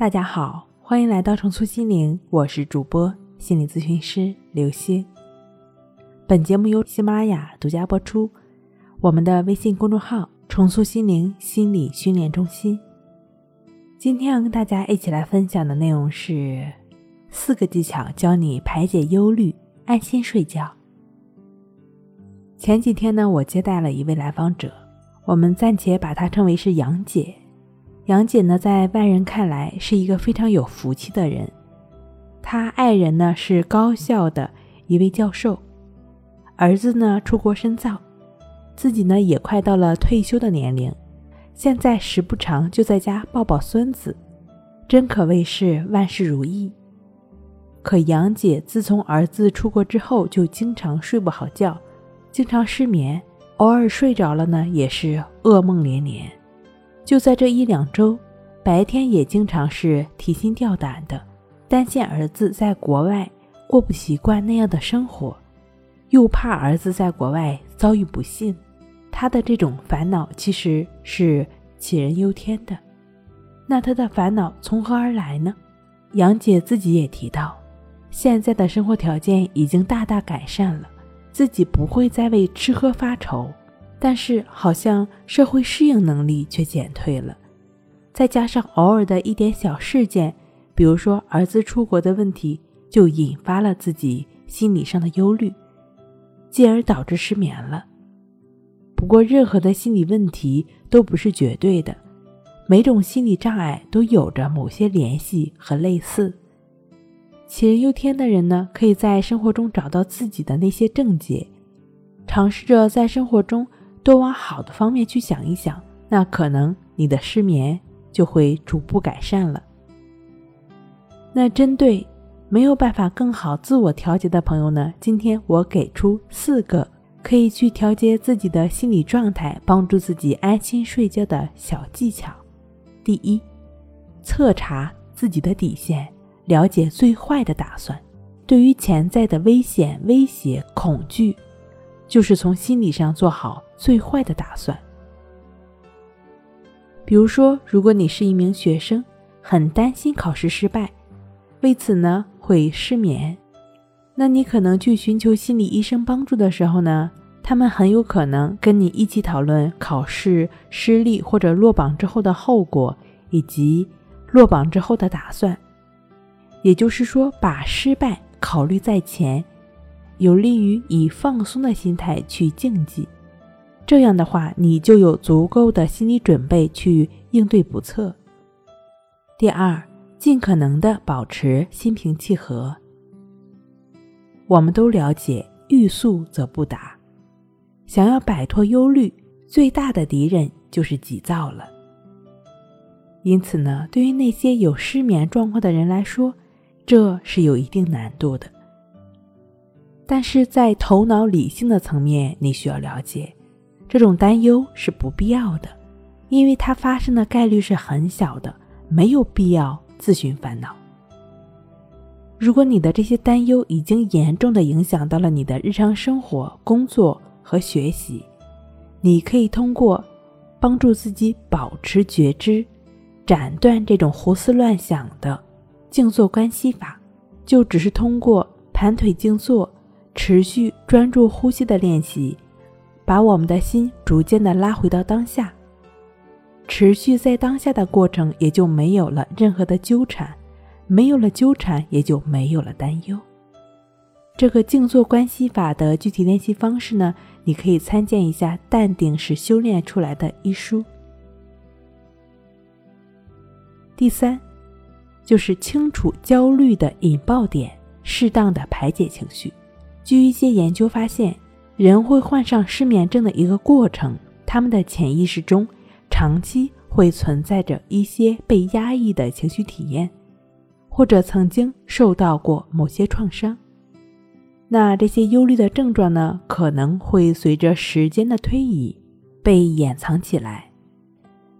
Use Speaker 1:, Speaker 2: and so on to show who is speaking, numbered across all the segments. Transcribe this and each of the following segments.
Speaker 1: 大家好，欢迎来到重塑心灵，我是主播心理咨询师刘星。本节目由喜马拉雅独家播出。我们的微信公众号“重塑心灵心理训练中心”。今天要跟大家一起来分享的内容是四个技巧，教你排解忧虑，安心睡觉。前几天呢，我接待了一位来访者，我们暂且把她称为是杨姐。杨姐呢，在外人看来是一个非常有福气的人。她爱人呢是高校的一位教授，儿子呢出国深造，自己呢也快到了退休的年龄，现在时不常就在家抱抱孙子，真可谓是万事如意。可杨姐自从儿子出国之后，就经常睡不好觉，经常失眠，偶尔睡着了呢，也是噩梦连连。就在这一两周，白天也经常是提心吊胆的，担心儿子在国外过不习惯那样的生活，又怕儿子在国外遭遇不幸。他的这种烦恼其实是杞人忧天的。那他的烦恼从何而来呢？杨姐自己也提到，现在的生活条件已经大大改善了，自己不会再为吃喝发愁。但是好像社会适应能力却减退了，再加上偶尔的一点小事件，比如说儿子出国的问题，就引发了自己心理上的忧虑，进而导致失眠了。不过，任何的心理问题都不是绝对的，每种心理障碍都有着某些联系和类似。杞人忧天的人呢，可以在生活中找到自己的那些症结，尝试着在生活中。多往好的方面去想一想，那可能你的失眠就会逐步改善了。那针对没有办法更好自我调节的朋友呢，今天我给出四个可以去调节自己的心理状态，帮助自己安心睡觉的小技巧。第一，测查自己的底线，了解最坏的打算。对于潜在的危险、威胁、恐惧。就是从心理上做好最坏的打算。比如说，如果你是一名学生，很担心考试失败，为此呢会失眠，那你可能去寻求心理医生帮助的时候呢，他们很有可能跟你一起讨论考试失利或者落榜之后的后果，以及落榜之后的打算。也就是说，把失败考虑在前。有利于以放松的心态去竞技，这样的话，你就有足够的心理准备去应对不测。第二，尽可能的保持心平气和。我们都了解“欲速则不达”，想要摆脱忧虑，最大的敌人就是急躁了。因此呢，对于那些有失眠状况的人来说，这是有一定难度的。但是在头脑理性的层面，你需要了解，这种担忧是不必要的，因为它发生的概率是很小的，没有必要自寻烦恼。如果你的这些担忧已经严重的影响到了你的日常生活、工作和学习，你可以通过帮助自己保持觉知，斩断这种胡思乱想的静坐观息法，就只是通过盘腿静坐。持续专注呼吸的练习，把我们的心逐渐的拉回到当下。持续在当下的过程，也就没有了任何的纠缠，没有了纠缠，也就没有了担忧。这个静坐观息法的具体练习方式呢，你可以参见一下《淡定是修炼出来的》一书。第三，就是清楚焦虑的引爆点，适当的排解情绪。据一些研究发现，人会患上失眠症的一个过程，他们的潜意识中长期会存在着一些被压抑的情绪体验，或者曾经受到过某些创伤。那这些忧虑的症状呢，可能会随着时间的推移被掩藏起来。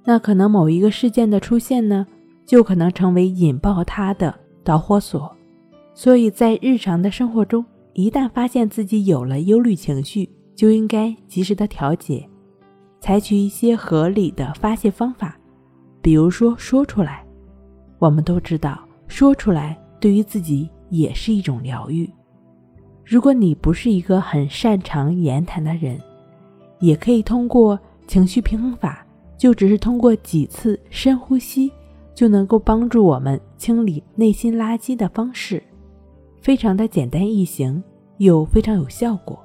Speaker 1: 那可能某一个事件的出现呢，就可能成为引爆它的导火索。所以在日常的生活中，一旦发现自己有了忧虑情绪，就应该及时的调节，采取一些合理的发泄方法，比如说说出来，我们都知道，说出来对于自己也是一种疗愈。如果你不是一个很擅长言谈的人，也可以通过情绪平衡法，就只是通过几次深呼吸，就能够帮助我们清理内心垃圾的方式，非常的简单易行，又非常有效果。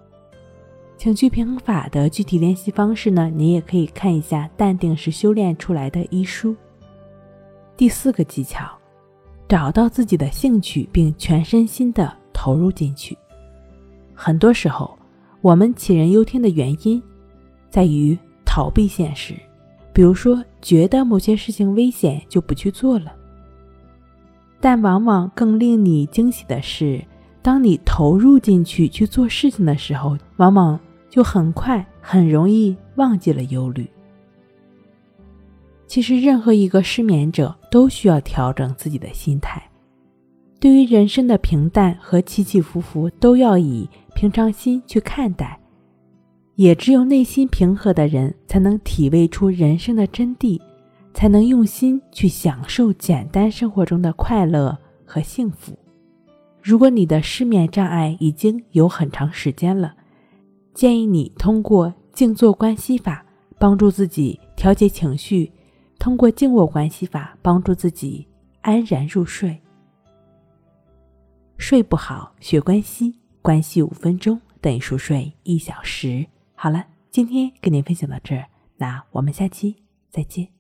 Speaker 1: 情绪平衡法的具体练习方式呢，你也可以看一下《淡定是修炼出来的》一书。第四个技巧，找到自己的兴趣，并全身心的投入进去。很多时候，我们杞人忧天的原因，在于逃避现实。比如说，觉得某些事情危险就不去做了。但往往更令你惊喜的是，当你投入进去去做事情的时候，往往就很快、很容易忘记了忧虑。其实，任何一个失眠者都需要调整自己的心态，对于人生的平淡和起起伏伏，都要以平常心去看待。也只有内心平和的人，才能体味出人生的真谛，才能用心去享受简单生活中的快乐和幸福。如果你的失眠障碍已经有很长时间了，建议你通过静坐观息法帮助自己调节情绪。通过静卧关系法帮助自己安然入睡。睡不好学关系，关系五分钟等于熟睡一小时。好了，今天跟您分享到这儿，那我们下期再见。